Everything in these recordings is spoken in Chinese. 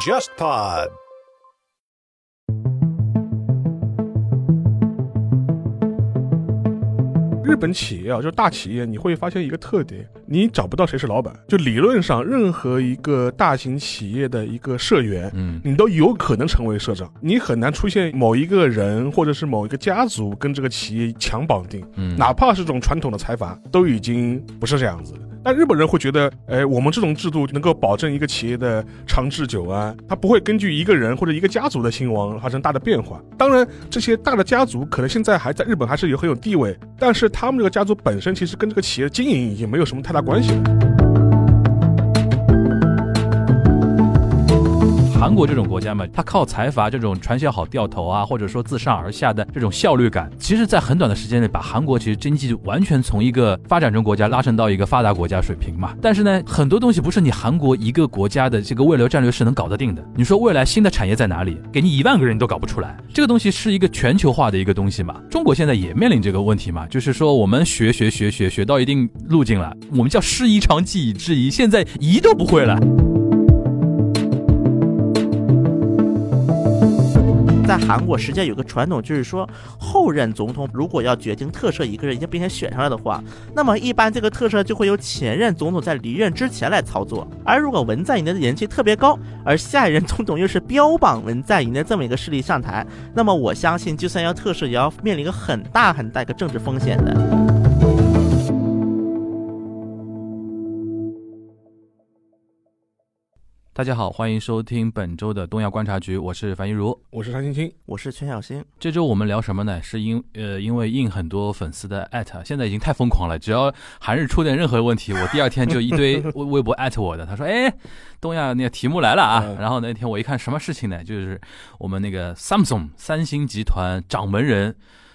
JustPod。日本企业啊，就是大企业，你会发现一个特点，你找不到谁是老板。就理论上，任何一个大型企业的一个社员，嗯，你都有可能成为社长。你很难出现某一个人或者是某一个家族跟这个企业强绑定，嗯哪怕是这种传统的财阀，都已经不是这样子了。但日本人会觉得，哎，我们这种制度能够保证一个企业的长治久安，它不会根据一个人或者一个家族的兴亡发生大的变化。当然，这些大的家族可能现在还在日本还是有很有地位，但是他们这个家族本身其实跟这个企业经营已经没有什么太大关系了。韩国这种国家嘛，它靠财阀这种传销好掉头啊，或者说自上而下的这种效率感，其实，在很短的时间内把韩国其实经济完全从一个发展中国家拉升到一个发达国家水平嘛。但是呢，很多东西不是你韩国一个国家的这个未来战略是能搞得定的。你说未来新的产业在哪里？给你一万个人都搞不出来，这个东西是一个全球化的一个东西嘛。中国现在也面临这个问题嘛，就是说我们学学学学学到一定路径了，我们叫师夷长技以制夷，现在夷都不会了。在韩国，实际上有个传统，就是说后任总统如果要决定特赦一个人，已经并且选上来的话，那么一般这个特赦就会由前任总统在离任之前来操作。而如果文在寅的人气特别高，而下一任总统又是标榜文在寅的这么一个势力上台，那么我相信，就算要特赦，也要面临一个很大很大一个政治风险的。大家好，欢迎收听本周的东亚观察局，我是樊一茹。我是张青青，我是全小新，这周我们聊什么呢？是因呃，因为应很多粉丝的艾特，现在已经太疯狂了。只要韩日出点任何问题，我第二天就一堆 微微博艾特我的。他说：“哎，东亚那个题目来了啊！”嗯然后那天我一看，什么事情呢？就是我们那个 Samsung 三星集团掌门人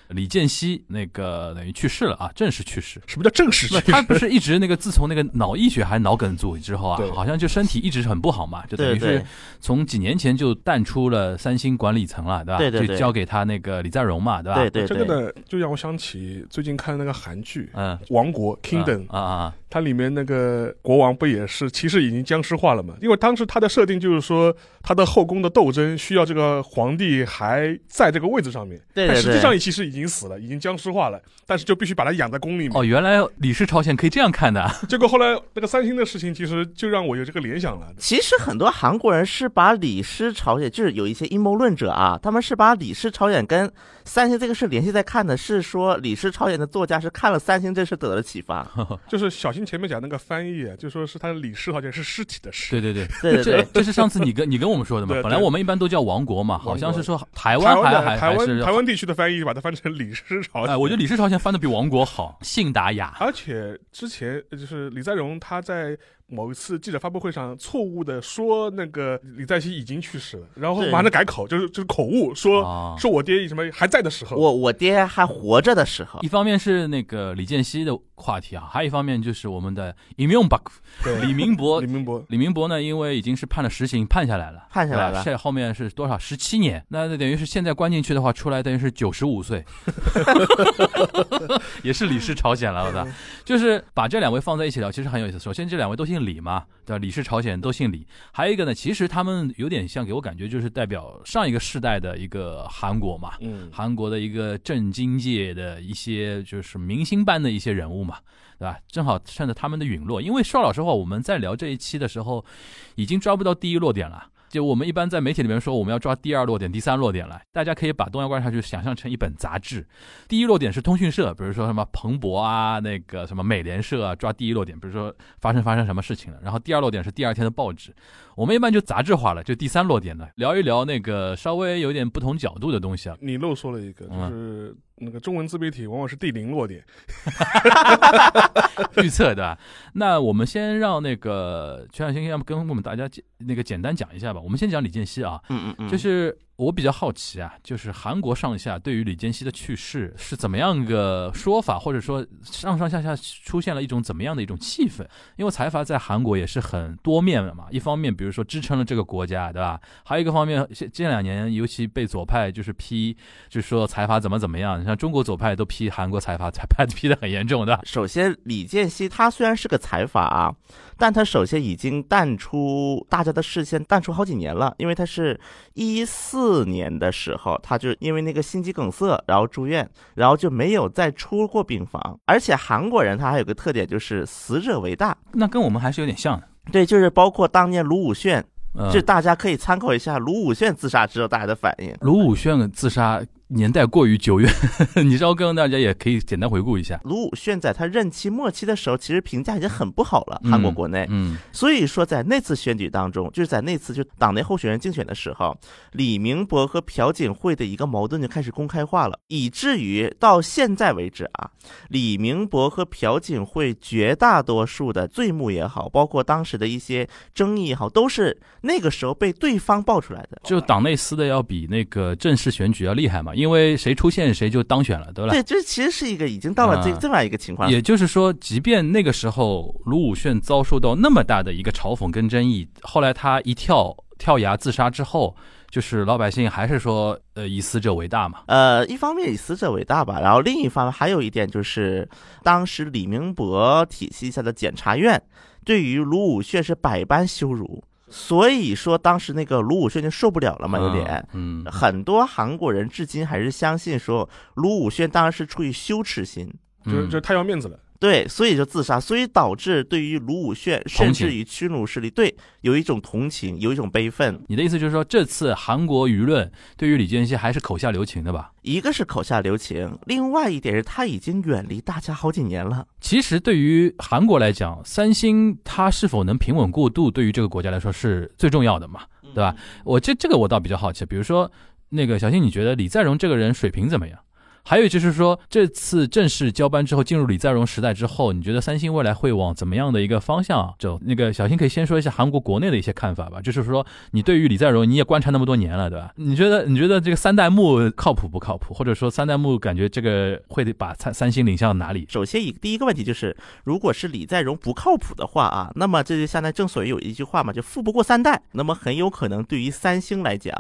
李健熙那个等于去世了啊，正式去世。什么叫正式去世他不是一直那个自从那个脑溢血还是脑梗阻之后啊，好像就身体一直很不好嘛，就等于对对是从几年前就淡出了三星管理层了，对吧？对对对就交给他那个李在镕嘛，对吧？对对对，这个呢，就让我想起最近看那个韩剧嗯《王国》（Kingdom），啊啊啊，它里面那个国王不也是其实已经僵尸化了嘛？因为当时他的设定就是说，他的后宫的斗争需要这个皇帝还在这个位置上面，对对但实际对上其实已经死了，已经僵尸化了，但是就必须把他养在宫里面。哦，原来李氏朝鲜可以这样看的，结果后来那个三星的事情，其实就让我有这个联想了。其实很多韩国人是把李氏朝鲜，就是有一些阴谋论者啊，他们是把李氏朝鲜跟三星这个事联系在看的，是说李氏朝鲜的作家是看了三星这事得了启发。就是小新前面讲那个翻译，就说是他的李氏好像是尸体的尸，对对对。对 对这对，这是上次你跟你跟我们说的嘛？本来我们一般都叫王国嘛，好像是说台台湾还的还还是台湾台湾地区的翻译把它翻成李氏朝鲜。哎，我觉得李氏朝鲜翻的比王国好，信达雅。而且之前呃就是李在镕他在某一次记者发布会上错误的说那个李在熙已经去世了，然后对。马上改口，就是就是口误说、啊说我爹什么还在的时候，我我爹还活着的时候。一，方面是那个李健熙的话题啊，还有一方面就是我们的 i m y o n b a k 对。李明博李。明博。李明博呢，因为已经是判了实刑，判下来了，判下来了。对吧？这后面是多少？十七年。那那等于是现在关进去的话，出来等于是九十五岁，也是李氏朝鲜了，我操！就是把这两位放在一起聊，其实很有意思。首先，这两位都姓李嘛，对吧？李氏朝鲜都姓李。还有一个呢，其实他们有点像，给我感觉就是代表上一个世代的一个韩国嘛，嗯韩国的一个政经界的一些就是明星般的一些人物嘛，对吧？正好趁着他们的陨落，因为说老实话，我们在聊这一期的时候，已经抓不到第一落点了。就我们一般在媒体里面说，我们要抓第二落点、第三落点了。大家可以把东亚观察局想象成一本杂志，第一落点是通讯社，比如说什么彭博啊、那个什么美联社啊，抓第一落点，比如说发生发生什么事情了。然后第二落点是第二天的报纸，我们一般就杂志化了，就第三落点呢，聊一聊那个稍微有点不同角度的东西啊。你漏说了一个，嗯就是那个中文自媒体往往是第零落点，预测对吧？那我们先让那个全小星要不跟我们大家介那个简单讲一下吧。我们先讲李健熙啊，嗯嗯嗯，就是我比较好奇啊，就是韩国上下对于李健熙的去世是怎么样一个说法，或者说上上下下出现了一种怎么样的一种气氛？因为财阀在韩国也是很多面的嘛，一方面比如说支撑了这个国家，对吧？还有一个方面，这这两年尤其被左派就是批，就是说财阀怎么怎么样，像中国左派都批韩国财阀，财 阀批的很严重的。首先，李健熙他虽然是个财阀啊，但他首先已经淡出大家的视线，淡出好几年了。因为他是一四年的时候，他就因为那个心肌梗塞，然后住院，然后就没有再出过病房。而且韩国人他还有个特点，就是死者为大。那跟我们还是有点像的。对，就是包括当年卢武铉，嗯这大家可以参考一下卢武铉自杀之后大家的反应。卢武铉自杀年代过于久远，你稍跟大家也可以简单回顾一下。卢武铉在他任期末期的时候，其实评价已经很不好了，嗯韩国国内。嗯所以说，在那次选举当中，就是在那次就党内候选人竞选的时候，李明博和朴槿惠的一个矛盾就开始公开化了，以至于到现在为止啊，李明博和朴槿惠绝大多数的罪目也好，包括当时的一些争议也好，都是那个时候被对方爆出来的。就党内撕的要比那个正式选举要厉害嘛，因为谁出现谁就当选了，对吧？对，这其实是一个已经到了这、啊这么样一个情况。也就是说，即便那个时候卢武铉遭受到那么大的一个嘲讽跟争议，后来他一跳跳崖自杀之后，就是老百姓还是说，呃，以死者为大嘛。呃，一方面以死者为大吧，然后另一方面还有一点就是，当时李明博体系下的检察院对于卢武铉是百般羞辱，所以说当时那个卢武铉就受不了了嘛，有点。嗯，很多韩国人至今还是相信说卢武铉当时是出于羞耻心，嗯就是就是太要面子了。对，所以就自杀，所以导致对于卢武铉甚至于屈辱势力，对有一种同情，有一种悲愤。你的意思就是说，这次韩国舆论对于李健熙还是口下留情的吧？一个是口下留情，另外一点是他已经远离大家好几年了。其实对于韩国来讲，三星它是否能平稳过渡，对于这个国家来说是最重要的嘛，对吧？我这这个我倒比较好奇，比如说那个小新，你觉得李在镕这个人水平怎么样？还有就是说，这次正式交班之后，进入李在镕时代之后，你觉得三星未来会往怎么样的一个方向走？那个小新可以先说一下韩国国内的一些看法吧。就是说，你对于李在镕，你也观察那么多年了，对吧？你觉得你觉得这个三代目靠谱不靠谱？或者说三代目感觉这个会把三三星领向哪里？首先，一第一个问题就是，如果是李在镕不靠谱的话啊，那么这就相当于正所谓有一句话嘛，就富不过三代。那么很有可能对于三星来讲，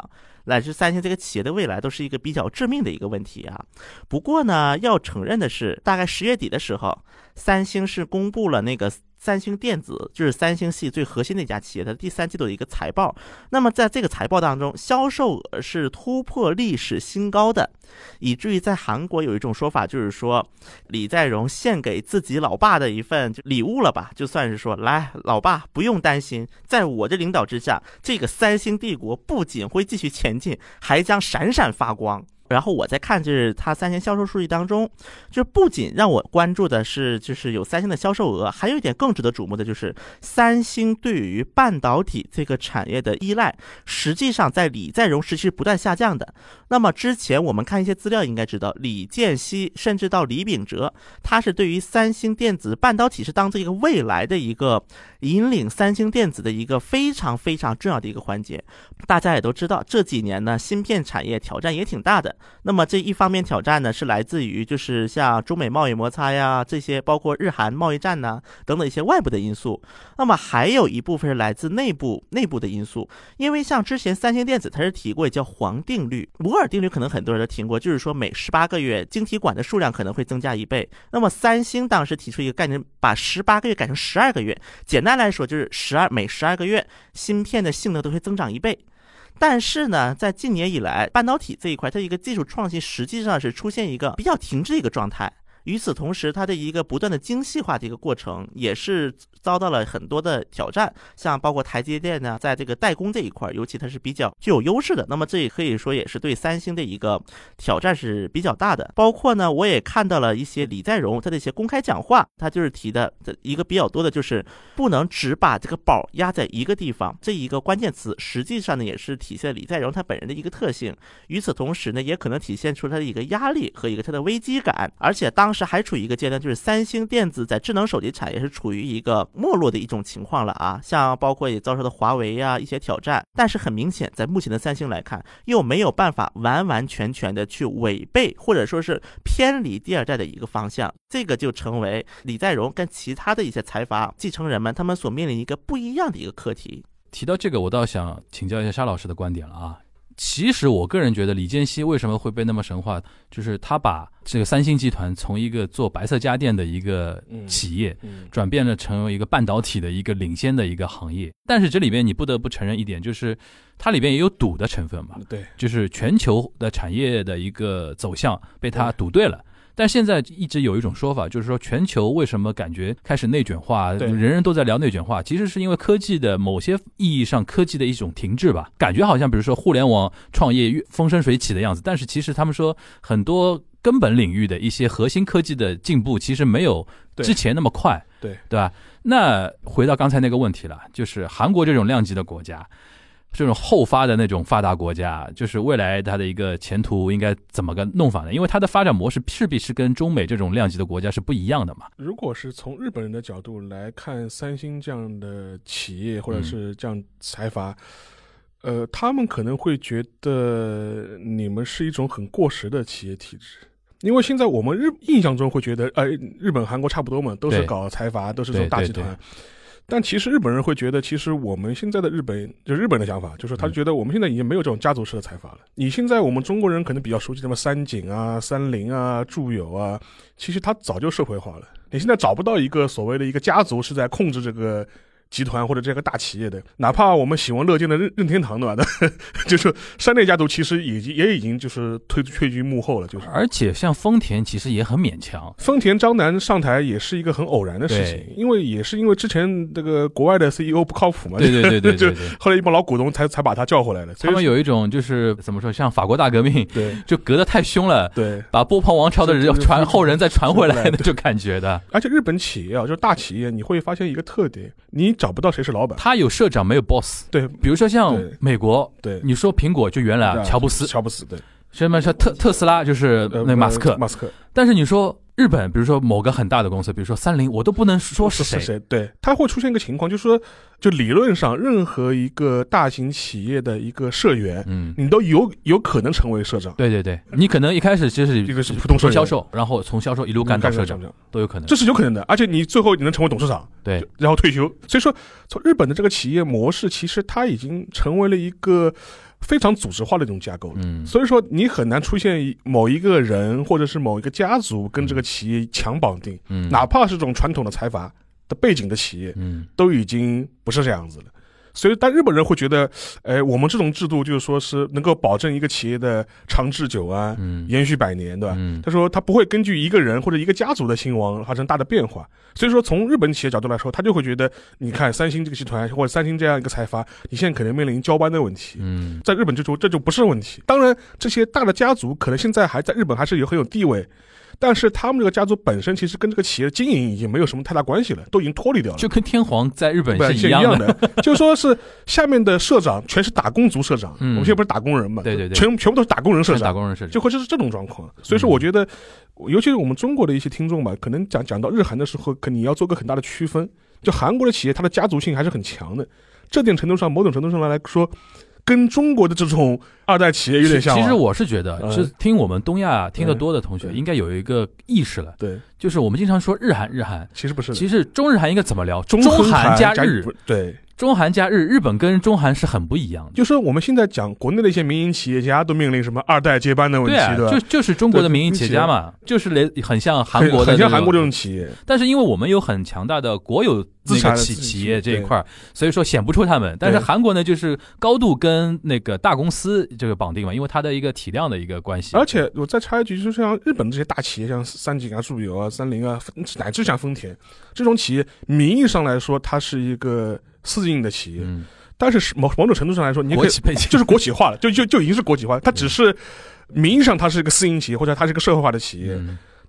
乃至三星这个企业的未来，都是一个比较致命的一个问题啊。不过呢，要承认的是，大概十月底的时候，三星是公布了那个。三星电子就是三星系最核心的一家企业，它的第三季度的一个财报。那么在这个财报当中，销售额是突破历史新高的，以至于在韩国有一种说法，就是说李在镕献给自己老爸的一份礼物了吧，就算是说，来，老爸不用担心，在我的领导之下，这个三星帝国不仅会继续前进，还将闪闪发光。然后我在看，就是它三星销售数据当中，就不仅让我关注的是，就是有三星的销售额，还有一点更值得瞩目的就是，三星对于半导体这个产业的依赖，实际上在李在镕时期是不断下降的。那么之前我们看一些资料，应该知道，李健熙甚至到李秉哲，他是对于三星电子半导体是当做一个未来的一个引领三星电子的一个非常非常重要的一个环节。大家也都知道，这几年呢，芯片产业挑战也挺大的。那么这一方面挑战呢，是来自于就是像中美贸易摩擦呀，这些包括日韩贸易战呐等等一些外部的因素。那么还有一部分是来自内部内部的因素，因为像之前三星电子它是提过叫黄定律，摩尔定律可能很多人都听过，就是说每十八个月晶体管的数量可能会增加一倍。那么三星当时提出一个概念，把十八个月改成十二个月，简单来说就是十二每十二个月芯片的性能都会增长一倍。但是呢，在近年以来，半导体这一块，它一个技术创新实际上是出现一个比较停滞一个状态。与此同时，它的一个不断的精细化的一个过程，也是遭到了很多的挑战。像包括台积电呢，在这个代工这一块，尤其它是比较具有优势的。那么这也可以说也是对三星的一个挑战是比较大的。包括呢，我也看到了一些李在镕他的一些公开讲话，他就是提的一个比较多的，就是不能只把这个宝压在一个地方。这一个关键词，实际上呢，也是体现李在镕他本人的一个特性。与此同时呢，也可能体现出他的一个压力和一个他的危机感。而且当时还处于一个阶段，就是三星电子在智能手机产业是处于一个没落的一种情况了啊。像包括也遭受的华为呀、一些挑战，但是很明显，在目前的三星来看，又没有办法完完全全的去违背或者说是偏离第二代的一个方向，这个就成为李在镕跟其他的一些财阀继承人们他们所面临一个不一样的一个课题。提到这个，我倒想请教一下沙老师的观点了啊。其实我个人觉得，李健熙为什么会被那么神话，就是他把这个三星集团从一个做白色家电的一个企业，转变了成为一个半导体的一个领先的一个行业。但是这里边你不得不承认一点，就是它里边也有赌的成分嘛。对，就是全球的产业的一个走向被他赌对了。但现在一直有一种说法，就是说全球为什么感觉开始内卷化，人人都在聊内卷化，其实是因为科技的某些意义上科技的一种停滞吧？感觉好像比如说互联网创业越风生水起的样子，但是其实他们说很多根本领域的一些核心科技的进步，其实没有之前那么快，对对吧？那回到刚才那个问题了，就是韩国这种量级的国家。这种后发的那种发达国家，就是未来它的一个前途应该怎么个弄法呢？因为它的发展模式势必是跟中美这种量级的国家是不一样的嘛。如果是从日本人的角度来看，三星这样的企业或者是这样财阀，呃，他们可能会觉得你们是一种很过时的企业体制，因为现在我们日印象中会觉得，呃，日本、韩国差不多嘛，都是搞财阀，都是这种大集团。但其实日本人会觉得，其实我们现在的日本，就日本的想法，就是他觉得我们现在已经没有这种家族式的财阀了。你现在我们中国人可能比较熟悉什么三井啊、三菱啊、住友啊，其实他早就社会化了。你现在找不到一个所谓的一个家族是在控制这个。集团或者这个大企业的，哪怕我们喜闻乐见的任任天堂，对吧？就是山内家族其实已经也已经就是退退居幕后了，就是。而且像丰田其实也很勉强，丰田张楠上台也是一个很偶然的事情，因为也是因为之前这个国外的 CEO 不靠谱嘛，对对对对，就后来一帮老股东才才把他叫回来的。他们有一种就是怎么说，像法国大革命，对，就隔得太凶了，对，把波旁王朝的人传后人再传回来 那种感觉的。而且日本企业啊，就是大企业，你会发现一个特点，你找不到谁是老板。他有社长，没有 boss。对，比如说像美国，对，你说苹果就原来乔布斯，乔布斯对，什么像特特斯拉就是那马斯克，马斯克。但是你说日本，比如说某个很大的公司，比如说三菱，我都不能说是谁。对，它会出现一个情况，就是说，就理论上，任何一个大型企业的一个社员，嗯，你都有有可能成为社长。对对对，你可能一开始就是一个是普通销售，然后从销售一路干到社长，都有可能。这是有可能的，而且你最后你能成为董事长，对，然后退休。所以说，从日本的这个企业模式，其实它已经成为了一个。非常组织化的一种架构嗯，所以说你很难出现某一个人或者是某一个家族跟这个企业强绑定，嗯，哪怕是这种传统的财阀的背景的企业，嗯，都已经不是这样子了。所以，但日本人会觉得，哎，我们这种制度就是说是能够保证一个企业的长治久安，嗯，延续百年，对吧？他说他不会根据一个人或者一个家族的兴亡发生大的变化。所以说，从日本企业角度来说，他就会觉得，你看三星这个集团或者三星这样一个财阀，你现在可能面临交班的问题。嗯，在日本就说这就不是问题。当然，这些大的家族可能现在还在日本还是有很有地位。但是他们这个家族本身其实跟这个企业经营已经没有什么太大关系了，都已经脱离掉了。就跟天皇在日本是一样的，就说是下面的社长全是打工族社长，我们现在不是打工人嘛？对对对，全全部都是打工人社长，打工人社长就会是这种状况。所以说，我觉得，尤其是我们中国的一些听众吧，可能讲讲到日韩的时候，可你要做个很大的区分。就韩国的企业，它的家族性还是很强的，这点程度上，某种程度上来说。跟中国的这种二代企业有点像。其实我是觉得，是听我们东亚听得多的同学，应该有一个意识了。对，就是我们经常说日韩，日韩其实不是。其实中日韩应该怎么聊？中韩加日。对。中韩加日，日本跟中韩是很不一样的。就是我们现在讲国内的一些民营企业家都面临什么二代接班的问题，对吧？就就是中国的民营企业家嘛，就是连很像韩国的，很像韩国这种企业。但是因为我们有很强大的国有资产企企业这一块，所以说显不出他们。但是韩国呢，就是高度跟那个大公司这个绑定嘛，因为它的一个体量的一个关系。而且我再插一句，就像日本这些大企业，像三井啊、住友啊、三菱啊，乃至像丰田这种企业，名义上来说，它是一个。私营的企业，但是某某种程度上来说，你可以 就是国企化了，就就就已经是国企化。它只是名义上它是一个私营企业，或者它是一个社会化的企业，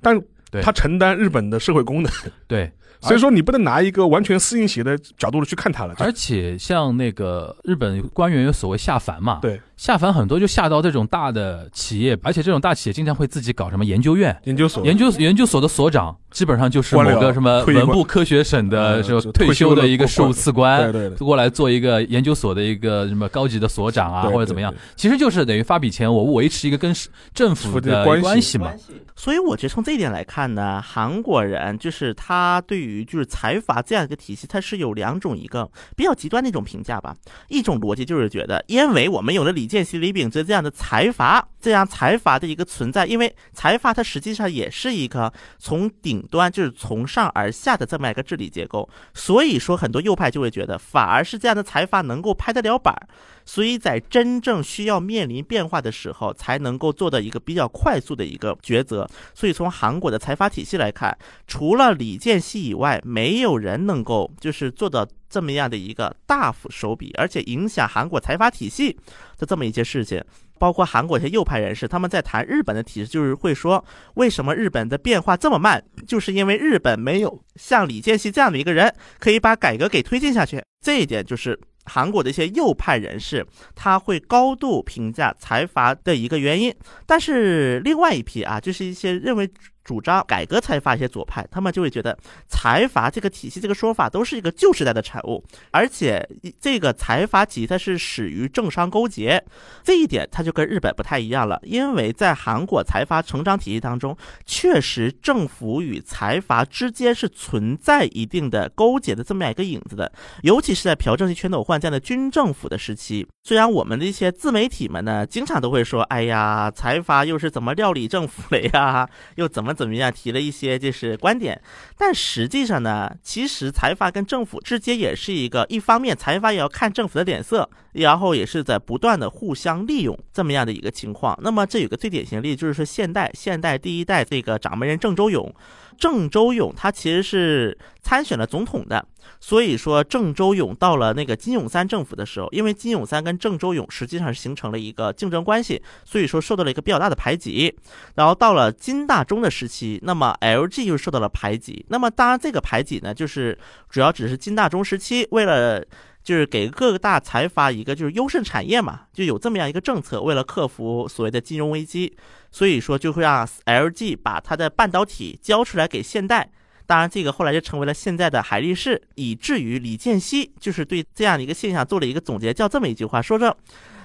但它承担日本的社会功能，对，所以说你不能拿一个完全私营企业的角度去看它了。而且像那个日本官员有所谓下凡嘛，对，下凡很多就下到这种大的企业，而且这种大企业经常会自己搞什么研究院。研究所，研究研究所的所长基本上就是某个什么文部科学省的呃就就退休的一个官事务次官，过来做一个研究所的一个什么高级的所长啊，或者怎么样。其实就是等于发笔钱，我维持一个跟政府府的的关系嘛。所以我觉得从这一点来看呢，韩国人就是他对于就是财阀这样一个体系，他是有两种一个比较极端的一种评价吧。一种逻辑就是觉得，因为我们有了李健熙、李秉哲这样的财阀，这样财阀的一个存在，因为财阀它实际上也是一个从顶端就是从上而下的这么一个治理结构，所以说很多右派就会觉得，反而是这样的财阀能够拍得了板儿。所以在真正需要面临变化的时候，才能够做到一个比较快速的一个抉择。所以从韩国的财阀体系来看，除了李健熙以外，没有人能够就是做到这么样的一个大幅手笔，而且影响韩国财阀体系就这么一件事情。包括韩国一些右派人士，他们在谈日本的体制，就是会说，为什么日本的变化这么慢，就是因为日本没有像李健熙这样的一个人，可以把改革给推进下去。这一点就是韩国的一些右派人士，他会高度评价财阀的一个原因。但是另外一批啊，就是一些认为主张改革财阀一些左派，他们就会觉得财阀这个体系这个说法都是一个旧时代的产物，而且这个财阀体系它是始于政商勾结，这一点它就跟日本不太一样了。因为在韩国财阀成长体系当中，确实政府与财阀之间是存在一定的勾结的这么样一个影子的，尤其是在朴正熙全斗焕这样的军政府的时期。虽然我们的一些自媒体们呢，经常都会说，哎呀，财阀又是怎么料理政府的呀，又怎么怎么样，提了一些就是观点。但实际上呢，其实财阀跟政府之间也是一个，一方面财阀也要看政府的脸色，然后也是在不断的互相利用这么样的一个情况。那么这有个最典型例，就是说现代现代第一代这个掌门人郑周永，郑周永他其实是参选了总统的。所以说，郑周永到了那个金永三政府的时候，因为金永三跟郑周永实际上是形成了一个竞争关系，所以说受到了一个比较大的排挤。然后到了金大中的时期，那么 LG 又受到了排挤。那么当然，这个排挤呢，就是主要只是金大中时期为了。就是给各个大财阀一个就是优胜产业嘛，就有这么样一个政策，为了克服所谓的金融危机，所以说就会让 LG 把它的半导体交出来给现代。当然，这个后来就成为了现在的海力士，以至于李健熙就是对这样的一个现象做了一个总结，叫这么一句话，说着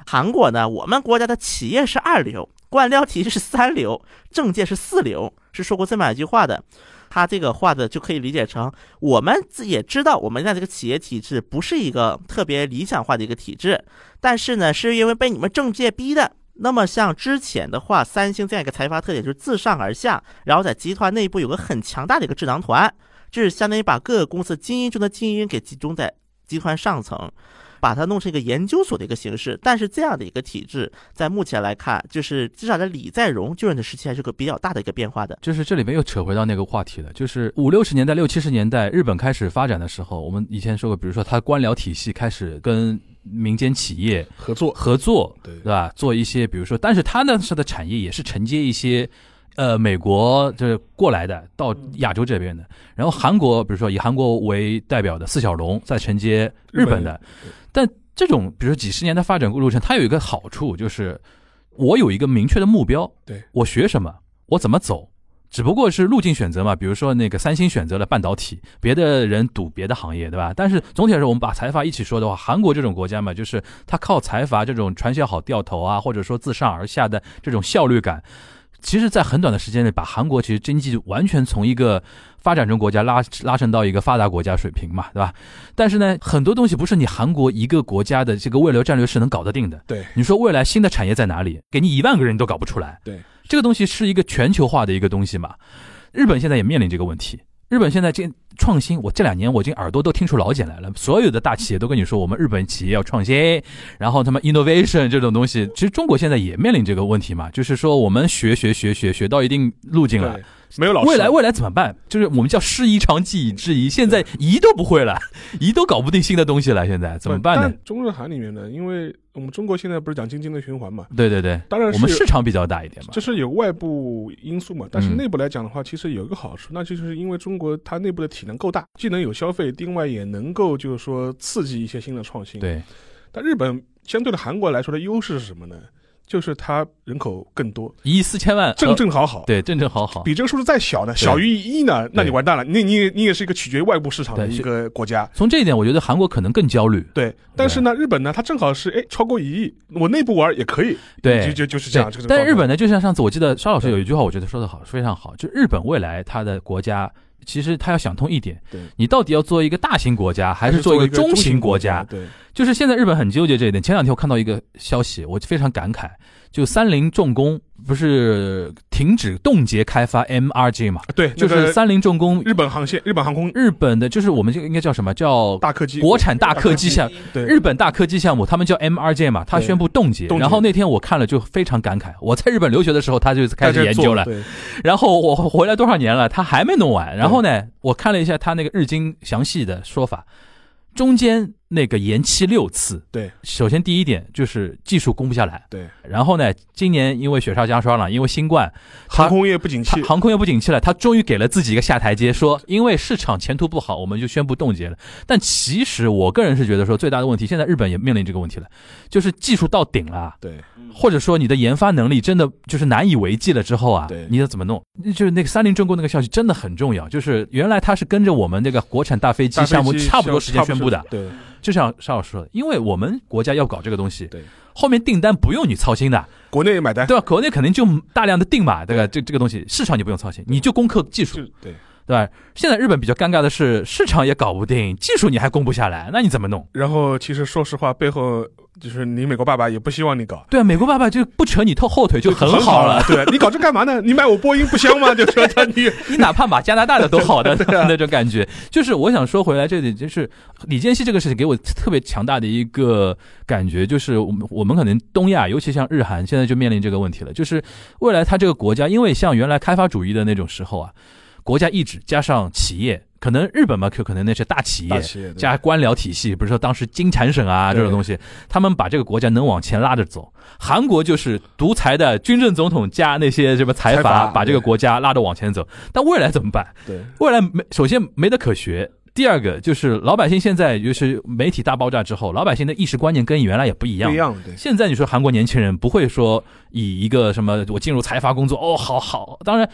韩国呢，我们国家的企业是二流，官僚体系是三流，政界是四流，是说过这么一句话的。他这个话的就可以理解成，我们也知道我们现在这个企业体制不是一个特别理想化的一个体制，但是呢，是因为被你们政界逼的。那么像之前的话，三星这样一个财阀特点就是自上而下，然后在集团内部有个很强大的一个智囊团，就是相当于把各个公司精英中的精英给集中在集团上层。把它弄成一个研究所的一个形式，但是这样的一个体制，在目前来看，就是至少在李在镕就任的时期，还是个比较大的一个变化的。就是这里面又扯回到那个话题了，就是五六十年代、六七十年代日本开始发展的时候，我们以前说过，比如说它官僚体系开始跟民间企业合作，合作，对对吧？做一些，比如说，但是它那时候的产业也是承接一些。呃，美国就是过来的，到亚洲这边的，然后韩国，比如说以韩国为代表的四小龙在承接日本的，但这种比如说几十年的发展路程，它有一个好处就是，我有一个明确的目标，对我学什么，我怎么走，只不过是路径选择嘛。比如说那个三星选择了半导体，别的人赌别的行业，对吧？但是总体来说，我们把财阀一起说的话，韩国这种国家嘛，就是它靠财阀这种传销好掉头啊，或者说自上而下的这种效率感。其实，在很短的时间内，把韩国其实经济完全从一个发展中国家拉拉升到一个发达国家水平嘛，对吧？但是呢，很多东西不是你韩国一个国家的这个未来战略是能搞得定的。对，你说未来新的产业在哪里？给你一万个人都搞不出来。对，这个东西是一个全球化的一个东西嘛。日本现在也面临这个问题。日本现在这创新，我这两年我已经耳朵都听出老茧来了。所有的大企业都跟你说，我们日本企业要创新，然后他们 innovation 这种东西，其实中国现在也面临这个问题嘛，就是说我们学学学学学到一定路径了，没有老师。未来未来怎么办？就是我们叫师夷长技以制夷，现在夷都不会了，夷都搞不定新的东西了，现在怎么办呢？中日韩里面呢，因为我们中国现在不是讲经济的循环嘛，对对对，当然是我们市场比较大一点嘛这。是有外部因素嘛，但是嗯内部来讲的话，其实有一个好处，那就是因为中国它内部的体能够大，既能有消费，另外也能够就是说刺激一些新的创新。，对，但日本相对的韩国来说的优势是什么呢？就是它人口更多，一亿四千万，正呃正好好。对正正好好。比这个数字再小呢，小于一亿呢，那你完蛋了，你你你也是一个取决于外部市场的一个国家。从这一点，我觉得韩国可能更焦虑。对，但是呢，日本呢，它正好是哎超过一亿，我内部玩也可以，对就就就是这样。这个但是日本呢，就像上次我记得沙老师有一句话，我觉得说的好，非常好，就日本未来它的国家。其实他要想通一点，对你到底要做一个大型国家，还是做一个中型国家？家？对，就是现在日本很纠结这一点。前两天我看到一个消息，我非常感慨，就三菱重工不是停止冻结开发 MRJ 嘛？对，就是三菱重工日本航线、日本航空。日本的，就是我们这个应该叫什么？叫大客机。国产大客机项。对。日本大客机项目，他们叫 MRJ 嘛，他宣布冻结。然后那天我看了就非常感慨，我在日本留学的时候他就开始研究了，然后我回来多少年了，他还没弄完。然后呢，我看了一下他那个日经详细的说法，中间那个延期六次。对，首先第一点就是技术攻不下来，对，然后呢，今年因为雪上加霜了，因为新冠，航空业不景气航，空业不景气了，他终于给了自己一个下台阶，说因为市场前途不好，我们就宣布冻结了。但其实我个人是觉得说，最大的问题，现在日本也面临这个问题了，就是技术到顶了。对，或者说你的研发能力真的就是难以为继了之后啊对，你要怎么弄？就是那个三菱重工那个消息真的很重要，就是原来它是跟着我们那个国产大飞机项目差不多时间宣布的，对就像邵老师说的，因为我们国家要搞这个东西，对，后面订单不用你操心的，国内买单，对吧？国内肯定就大量的订嘛，对吧？这这个东西市场你不用操心，你就攻克技术，对。对吧？现在日本比较尴尬的是，市场也搞不定，技术你还攻不下来，那你怎么弄？然后其实说实话，背后就是你美国爸爸也不希望你搞。对啊，美国爸爸就不扯你透后腿就很很好了，对 你搞这干嘛呢？你买我波音不香吗？就说他 你你哪怕买加拿大的都好的 那种感觉。就是我想说回来这里，就是李健熙这个事情给我特别强大的一个感觉，就是我们我们可能东亚，尤其像日韩，现在就面临这个问题了，就是未来他这个国家，因为像原来开发主义的那种时候啊，国家意志加上企业，可能日本嘛，可可能那些大企业。加官僚体系，比如说当时金产省啊这种东西，他们把这个国家能往前拉着走。韩国就是独裁的军政总统加那些什么财财阀，把这个国家拉着往前走。但未来怎么办？对未来没，首先没得可学。第二个就是老百姓现在就是媒体大爆炸之后，老百姓的意识观念跟原来也不一样不一。样，对现在你说韩国年轻人不会说以一个什么我进入财阀工作哦，好好，当然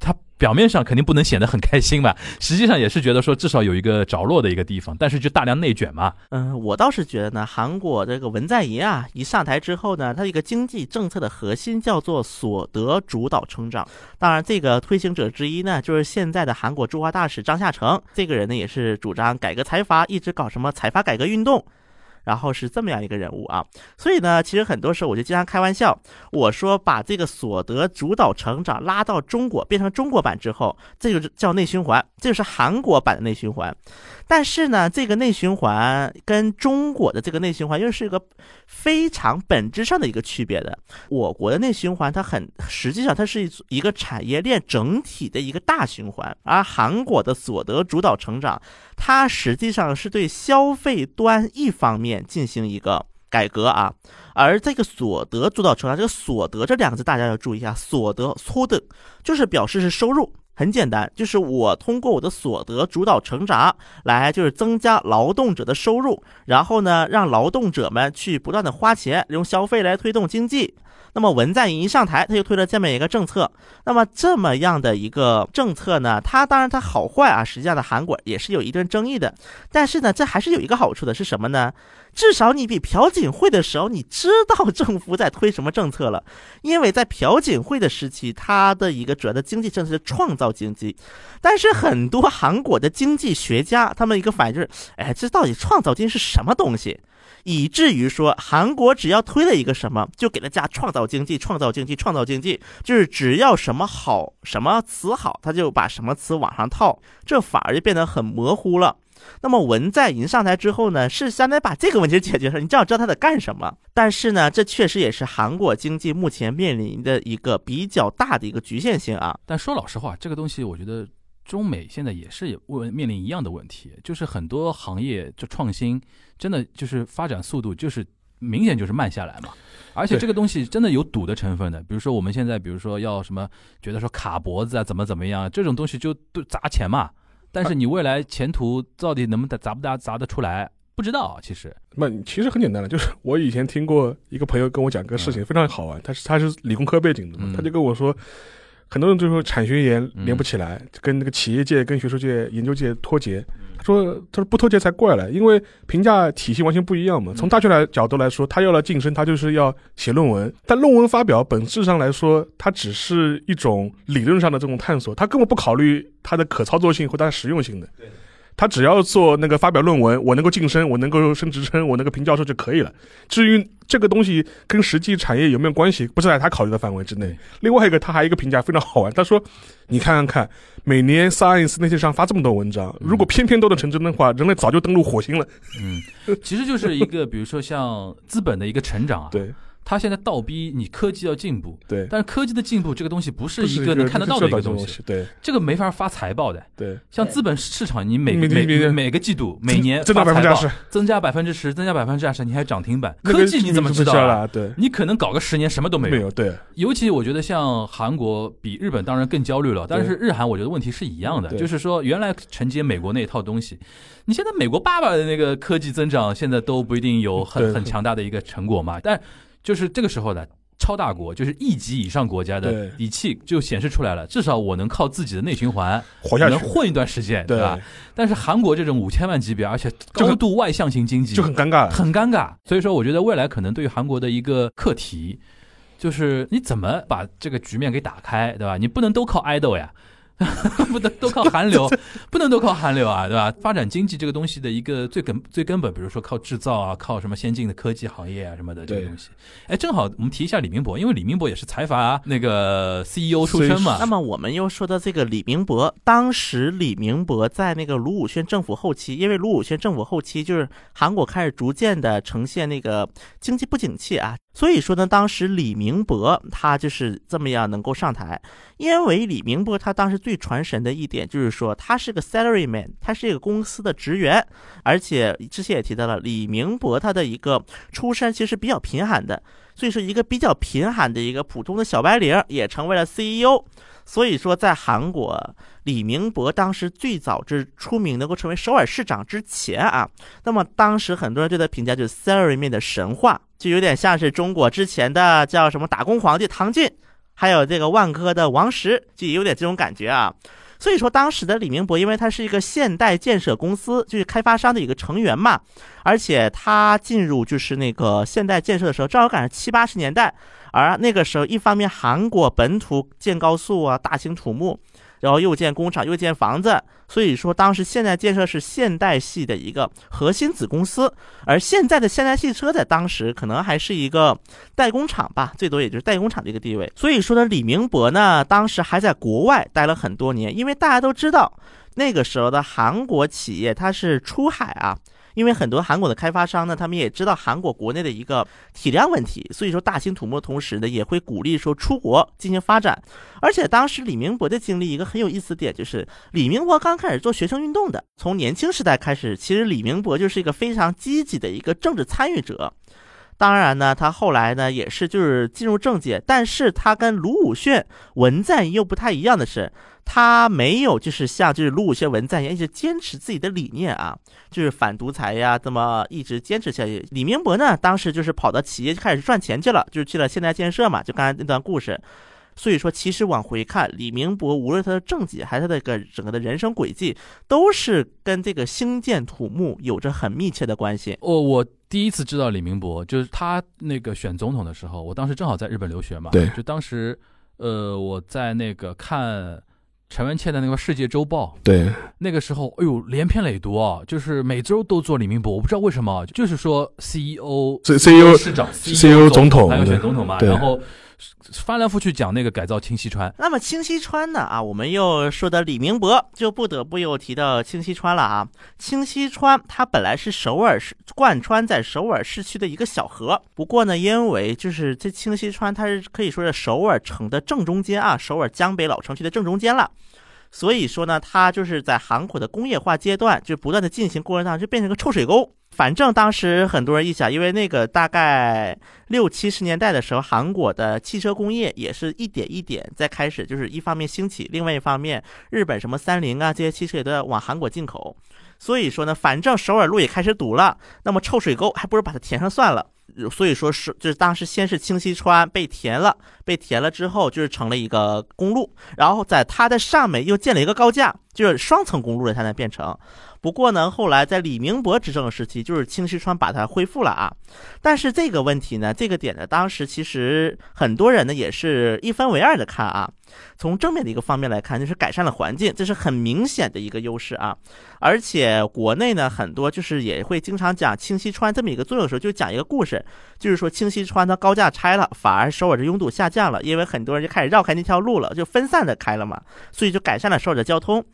他表面上肯定不能显得很开心吧，实际上也是觉得说至少有一个着落的一个地方，但是就大量内卷嘛，嗯，我倒是觉得呢，韩国这个文在寅啊，一上台之后呢，他一个经济政策的核心叫做所得主导成长。当然，这个推行者之一呢，就是现在的韩国驻华大使张夏成，这个人呢也是主张改革财阀，一直搞什么财阀改革运动。然后是这么样一个人物啊，所以呢，其实很多时候我就经常开玩笑，我说把这个所得主导成长拉到中国，变成中国版之后，这就是叫内循环，这就是韩国版的内循环。但是呢，这个内循环跟中国的这个内循环又是一个非常本质上的一个区别的。我国的内循环它很实际上它是一个产业链整体的一个大循环，而韩国的所得主导成长，它实际上是对消费端一方面进行一个改革啊。而这个所得主导成长，这个所得这两个字大家要注意一下，所得 so 的，就是表示是收入。很简单，就是我通过我的所得主导成长来，就是增加劳动者的收入，然后呢，让劳动者们去不断的花钱，用消费来推动经济。那么文在寅一上台，他就推了这么一个政策。那么这么样的一个政策呢，它当然它好坏啊，实际上在韩国也是有一定争议的。但是呢，这还是有一个好处的，是什么呢？至少你比朴槿惠的时候，你知道政府在推什么政策了。因为在朴槿惠的时期，它的一个主要的经济政策是创造经济，但是很多韩国的经济学家他们一个反应就是，哎，这到底创造经济是什么东西？以至于说韩国只要推了一个什么，就给他家创造经济、创造经济、创造经济，就是只要什么好、什么词好，他就把什么词往上套，这反而就变得很模糊了。那么文在寅上台之后呢，是相当于把这个问题解决了，你至少知道他在干什么。但是呢，这确实也是韩国经济目前面临的一个比较大的一个局限性啊。但说老实话，这个东西我觉得中美现在也是问面临一样的问题，就是很多行业就创新真的就是发展速度就是明显就是慢下来嘛。而且这个东西真的有赌的成分的，比如说我们现在比如说要什么觉得说卡脖子啊怎么怎么样，这种东西就都砸钱嘛。但是你未来前途到底能不能砸不砸砸得出来，不知道。其实，那其实很简单的，就是我以前听过一个朋友跟我讲个事情，非常好玩。他是他是理工科背景的嘛，嗯他就跟我说，很多人就说产学研连不起来，跟那个企业界、跟学术界、研究界脱节。他说他说不脱节才怪了，因为评价体系完全不一样嘛。从大学来角度来说，他要来晋升，他就是要写论文。但论文发表本质上来说，它只是一种理论上的这种探索，他根本不考虑它的可操作性或它的实用性的。他只要做那个发表论文，我能够晋升，我能够升职称，我能够评教授就可以了。至于这个东西跟实际产业有没有关系，不是在他考虑的范围之内。另外一个，他还有一个评价非常好玩，他说：“你看看看，每年 Science 那些上发这么多文章，如果偏偏都能成真的话，人类早就登陆火星了。嗯，其实就是一个比如说像资本的一个成长啊，对它现在倒逼你科技要进步，对，但是科技的进步这个东西不是一个能看得到的一个东东西，。对。这个没法发财报的。对，像资本市场，你每每每个季度、每年增长百发财报分之二十，增加百分之十，增加百分之二十，你还涨停板。科技你怎么知道啊？对，你可能搞个十年什么都没有。没有对，尤其我觉得像韩国比日本当然更焦虑了，但是日韩我觉得问题是一样的，就是说原来承接美国那一套东西，你现在美国爸爸的那个科技增长现在都不一定有很很强大的一个成果嘛，但就是这个时候呢。超大国就是一级以上国家的对底气就显示出来了，至少我能靠自己的内循环活下去能混一段时间，对对吧？但是韩国这种五千万级别，而且高度外向型经济，就很尴尬。很尴尬。所以说，我觉得未来可能对于韩国的一个课题，就是你怎么把这个局面给打开，对吧？你不能都靠爱豆呀。不能都靠韩流，不能都靠韩流啊，对吧？发展经济这个东西的一个最根最根本，比如说靠制造啊，靠什么先进的科技行业啊什么的这个东西。哎，正好我们提一下李明博，因为李明博也是财阀那个 CEO 出身嘛那。么我们又说到这个李明博，当时李明博在那个卢武铉政府后期，因为卢武铉政府后期就是韩国开始逐渐的呈现那个经济不景气啊，所以说呢，当时李明博他就是这么样能够上台，因为李明博他当时最传神的一点就是说他是个 salary man，他是一个公司的职员，而且之前也提到了李明博他的一个出身其实比较贫寒的，所以说一个比较贫寒的一个普通的小白领也成为了 CEO。所以说，在韩国，李明博当时最早之出名能够成为首尔市长之前啊，那么当时很多人对他评价就是 salaryman 的神话，就有点像是中国之前的叫什么打工皇帝唐骏，还有这个万科的王石，就有点这种感觉啊。所以说，当时的李明博，因为他是一个现代建设公司，就是开发商的一个成员嘛，而且他进入就是那个现代建设的时候，正好赶上七八十年代，而那个时候，一方面韩国本土建高速啊，大兴土木，然后又建工厂，又建房子，所以说当时现代建设是现代系的一个核心子公司，而现在的现代汽车在当时可能还是一个代工厂吧，最多也就是代工厂的一个地位。所以说呢，李明博呢，当时还在国外待了很多年，因为大家都知道那个时候的韩国企业它是出海啊。因为很多韩国的开发商呢，他们也知道韩国国内的一个体量问题，所以说大兴土木的同时呢，也会鼓励说出国进行发展。而且当时李明博的经历一个很有意思的点，就是李明博刚开始做学生运动的，从年轻时代开始，其实李明博就是一个非常积极的一个政治参与者。当然呢，他后来呢也是就是进入政界，但是他跟卢武铉、文在寅又不太一样的是，他没有就是像就是卢武铉、文在寅一直坚持自己的理念啊，就是反独裁呀，这么一直坚持下去。李明博呢，当时就是跑到企业开始赚钱去了，就是去了现代建设嘛，就刚才那段故事。所以说，其实往回看，李明博无论他的政绩还是他的个整个的人生轨迹，都是跟这个兴建土木有着很密切的关系。我我第一次知道李明博，就是他那个选总统的时候，我当时正好在日本留学嘛，对就当时呃我在那个看陈文茜的那个《世界周报》，对，那个时候，哎呦，连篇累牍啊，就是每周都做李明博，我不知道为什么，就是说 CEO、CEO 市长、CEO 总统还有选总统嘛，然后翻来覆去讲那个改造清溪川，那么清溪川呢？啊，我们又说的李明博，就不得不又提到清溪川了啊。清溪川它本来是首尔市贯穿在首尔市区的一个小河，不过呢，因为就是这清溪川它是可以说是首尔城的正中间啊，首尔江北老城区的正中间了。所以说呢，它就是在韩国的工业化阶段就不断的进行过程当中，就变成个臭水沟。反正当时很多人一想，因为那个大概六七十年代的时候，韩国的汽车工业也是一点一点在开始，就是一方面兴起，另外一方面，日本什么三菱啊这些汽车也都在往韩国进口。所以说呢，反正首尔路也开始堵了，那么臭水沟还不如把它填上算了。所以说是就是当时先是清溪川被填了，被填了之后就是成了一个公路，然后在它的上面又建了一个高架，就是双层公路了，才能变成。不过呢，后来在李明博执政时期，就是清溪川把它恢复了啊。但是这个问题呢，这个点呢，当时其实很多人呢也是一分为二的看啊。从正面的一个方面来看，就是改善了环境，这是很明显的一个优势啊。而且国内呢，很多就是也会经常讲清溪川这么一个作用的时候，就讲一个故事，就是说清溪川它高架拆了，反而首尔的拥堵下降了，因为很多人就开始绕开那条路了，就分散的开了嘛，所以就改善了首尔的交通。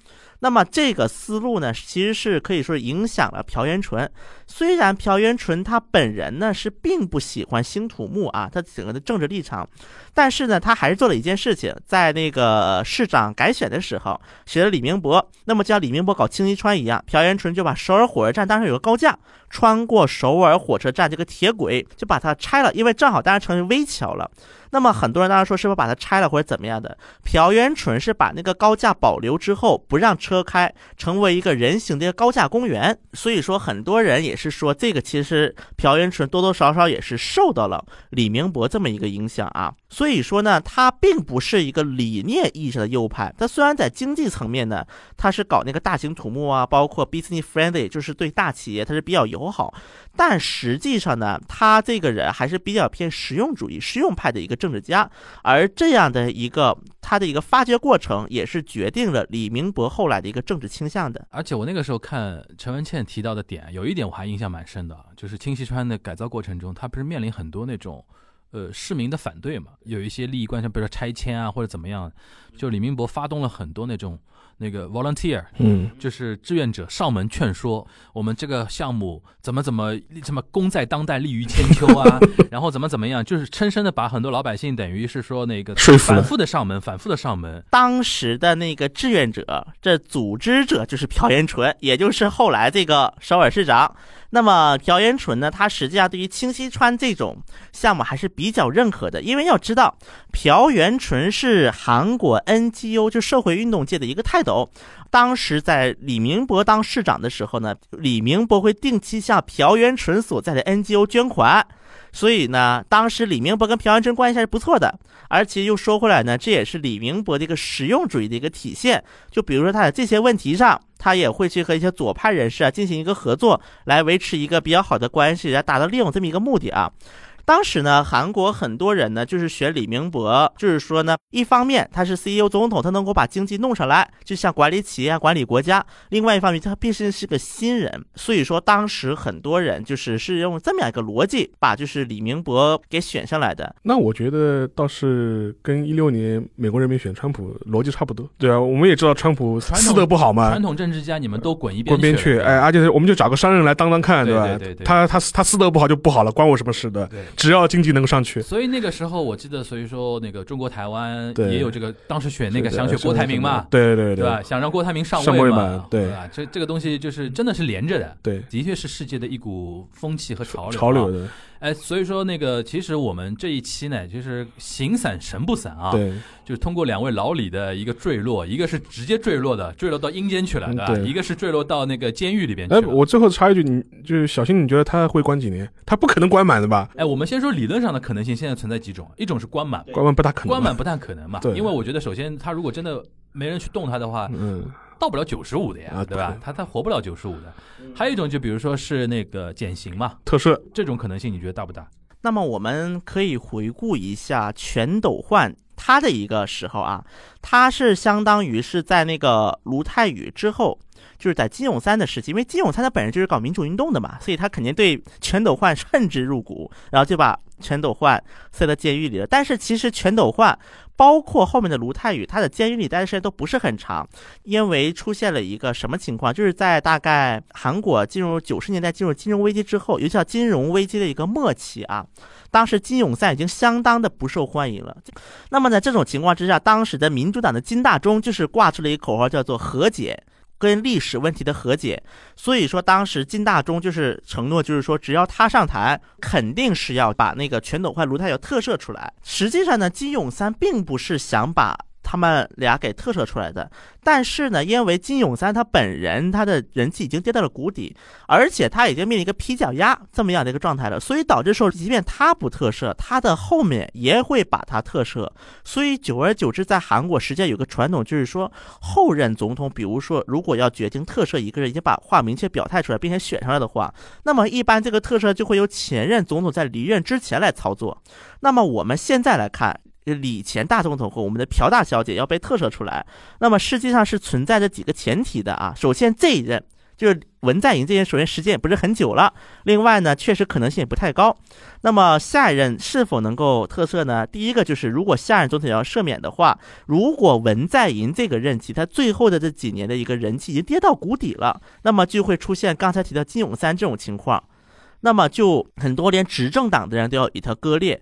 那么这个思路呢，其实是可以说影响了朴元淳。虽然朴元淳他本人呢是并不喜欢新土木啊，他整个的政治立场，但是呢，他还是做了一件事情，在那个市长改选的时候，选了李明博。那么就像李明博搞清溪川一样，朴元淳就把首尔火车站当成有个高架，穿过首尔火车站这个铁轨，就把它拆了，因为正好当时成为危桥了。那么很多人当时说是不是把它拆了或者怎么样的？朴元淳是把那个高架保留之后，不让车开，成为一个人行的一个高架公园。所以说很多人也是说，这个其实朴元淳多多少少也是受到了李明博这么一个影响啊。所以说呢，他并不是一个理念意义上的右派。他虽然在经济层面呢，他是搞那个大型土木啊，包括 business friendly，就是对大企业他是比较友好。但实际上呢，他这个人还是比较偏实用主义、实用派的一个政治家，而这样的一个他的一个发掘过程，也是决定了李明博后来的一个政治倾向的。而且我那个时候看陈文茜提到的点，有一点我还印象蛮深的，就是清溪川的改造过程中，他不是面临很多那种。呃，市民的反对嘛，有一些利益关系，比如说拆迁啊或者怎么样，就李明博发动了很多那种那个 volunteer，嗯，就是志愿者上门劝说，我们这个项目怎么怎么什么功在当代利于千秋啊，然后怎么怎么样，就是深深的把很多老百姓等于是说那个说服反复的上门，反复的上门，当时的那个志愿者，这组织者就是朴元淳，也就是后来这个首尔市长。那么朴元淳呢，他实际上对于清溪川这种项目还是比较认可的，因为要知道，朴元淳是韩国 NGO 就社会运动界的一个泰斗。当时在李明博当市长的时候呢，李明博会定期向朴元淳所在的 NGO 捐款。所以呢，当时李明博跟朴元淳关系还是不错的，而且又说回来呢，这也是李明博的一个实用主义的一个体现。就比如说他在这些问题上，他也会去和一些左派人士啊进行一个合作，来维持一个比较好的关系，来达到利用这么一个目的啊。当时呢，韩国很多人呢就是选李明博，就是说呢，一方面他是 CEO 总统，他能够把经济弄上来，就像管理企业、管理国家；另外一方面，他毕竟是个新人，所以说当时很多人就是是用这么样一个逻辑，把就是李明博给选上来的。那我觉得倒是跟一六年美国人民选川普逻辑差不多。对啊，我们也知道川普私德不好嘛传，统政治家你们都滚一边滚边去，哎，而且我们就找个商人来当当看，吧？对对对对他他他私德不好就不好了，关我什么事的？对。只要经济能上去，所以那个时候我记得，所以说那个中国台湾也有这个，当时选那个想选郭台铭嘛，对对对吧？想让郭台铭上上位嘛嘛，对吧？这这个东西就是真的是连着的，对，的确是世界的一股风气和潮流。啊，潮流的，哎，所以说那个其实我们这一期呢，就是形散神不散啊，对就是通过两位老李的一个坠落，一个是直接坠落的，坠落到阴间去了，对吧？一个是坠落到那个监狱里边去哎，了。我最后插一句，你就是小新，你觉得他会关几年？他不可能关满的吧？哎，我们先说理论上的可能性，现在存在几种，一种是关满，关满不大可能。关满不太可能嘛，对因为我觉得首先他如果真的没人去动他的话，嗯，到不了九十五的呀，啊对吧对？他他活不了九十五的。还有一种就比如说是那个减刑嘛，特赦，这种可能性你觉得大不大？那么我们可以回顾一下全斗焕他的一个时候啊，他是相当于是在那个卢泰愚之后。就是在金永三的时期，因为金永三他本人就是搞民主运动的嘛，所以他肯定对全斗焕恨之入骨，然后就把全斗焕塞到监狱里了。但是其实全斗焕，包括后面的卢泰愚，他的监狱里待的时间都不是很长，因为出现了一个什么情况，就是在大概韩国进入九十年代进入金融危机之后，尤其叫金融危机的一个末期啊，当时金永三已经相当的不受欢迎了。那么在这种情况之下，当时的民主党的金大中就是挂出了一个口号，叫做和解。跟历史问题的和解，所以说当时金大中就是承诺，就是说只要他上台，肯定是要把那个全斗焕、卢泰愚特赦出来。实际上呢，金永三并不是想把。他们俩给特赦出来的，但是呢，因为金永三他本人他的人气已经跌到了谷底，而且他已经面临一个劈脚丫这么样的一个状态了，所以导致说，即便他不特赦，他的后面也会把他特赦。所以久而久之，在韩国实际上有个传统，就是说后任总统，比如说如果要决定特赦一个人，已经把话明确表态出来，并且选上来的话，那么一般这个特赦就会由前任总统在离任之前来操作。那么我们现在来看。李前大总统和我们的朴大小姐要被特赦出来，那么实际上是存在着几个前提的啊。首先，这一任就是文在寅这人，首先时间也不是很久了，另外呢，确实可能性也不太高。那么下一任是否能够特赦呢？第一个就是，如果下任总统要赦免的话，如果文在寅这个任期他最后的这几年的一个人气已经跌到谷底了，那么就会出现刚才提到金永三这种情况，那么就很多连执政党的人都要与他割裂。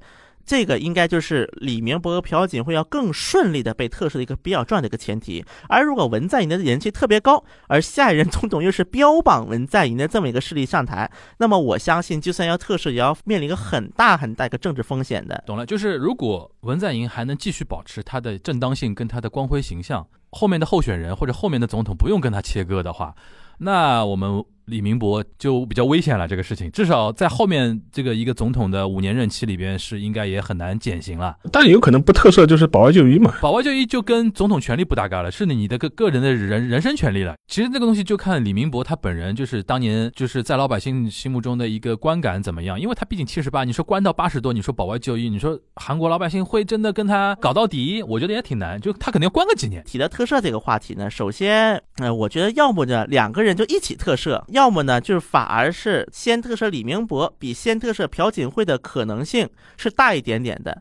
这个应该就是李明博和朴槿惠要更顺利的被特赦的一个比较重要的一个前提。而如果文在寅的人气特别高，而下一任总统又是标榜文在寅的这么一个势力上台，那么我相信，就算要特赦，也要面临一个很大很大一个政治风险的。懂了，就是如果文在寅还能继续保持他的正当性跟他的光辉形象，后面的候选人或者后面的总统不用跟他切割的话，那我们。李明博就比较危险了，这个事情至少在后面这个一个总统的五年任期里边是应该也很难减刑了。但有可能不特赦就是保外就医嘛？保外就医就跟总统权力不搭嘎了，是你的个个人的人人身权利了。其实那个东西就看李明博他本人，就是当年就是在老百姓心目中的一个观感怎么样。因为他毕竟七十八，你说关到八十多，你说保外就医，你说韩国老百姓会真的跟他搞到底？我觉得也挺难，就他肯定要关个几年。提到特赦这个话题呢，首先，呃，我觉得要么呢两个人就一起特赦，要么呢就是反。而是先特赦李明博比先特赦朴槿惠的可能性是大一点点的，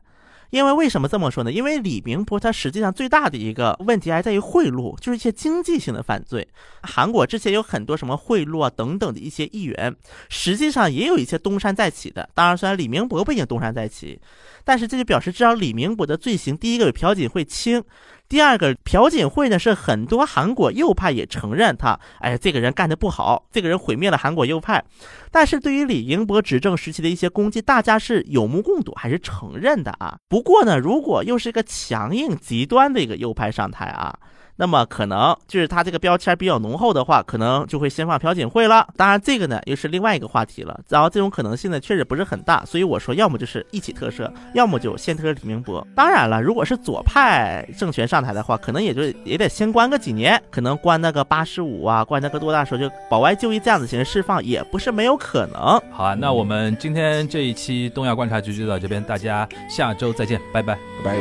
因为为什么这么说呢？因为李明博他实际上最大的一个问题还在于贿赂，就是一些经济性的犯罪。韩国之前有很多什么贿赂啊等等的一些议员，实际上也有一些东山再起的。当然，虽然李明博不一定东山再起，但是这就表示至少李明博的罪行，第一个比朴槿惠轻。第二个朴槿惠呢，是很多韩国右派也承认他，哎，这个人干的不好，这个人毁灭了韩国右派。但是对于李英博执政时期的一些攻击，大家是有目共睹，还是承认的啊。不过呢，如果又是一个强硬极端的一个右派上台啊。那么可能就是他这个标签比较浓厚的话，可能就会先放朴槿惠了。当然，这个呢又是另外一个话题了。然后这种可能性呢确实不是很大，所以我说要么就是一起特赦，要么就先特赦李明博。当然了，如果是左派政权上台的话，可能也就也得先关个几年，可能关那个八十五啊，关那个多大时候就保外就医这样子形式释放，也不是没有可能。好啊，那我们今天这一期东亚观察局就到这边，大家下周再见，拜拜，拜拜。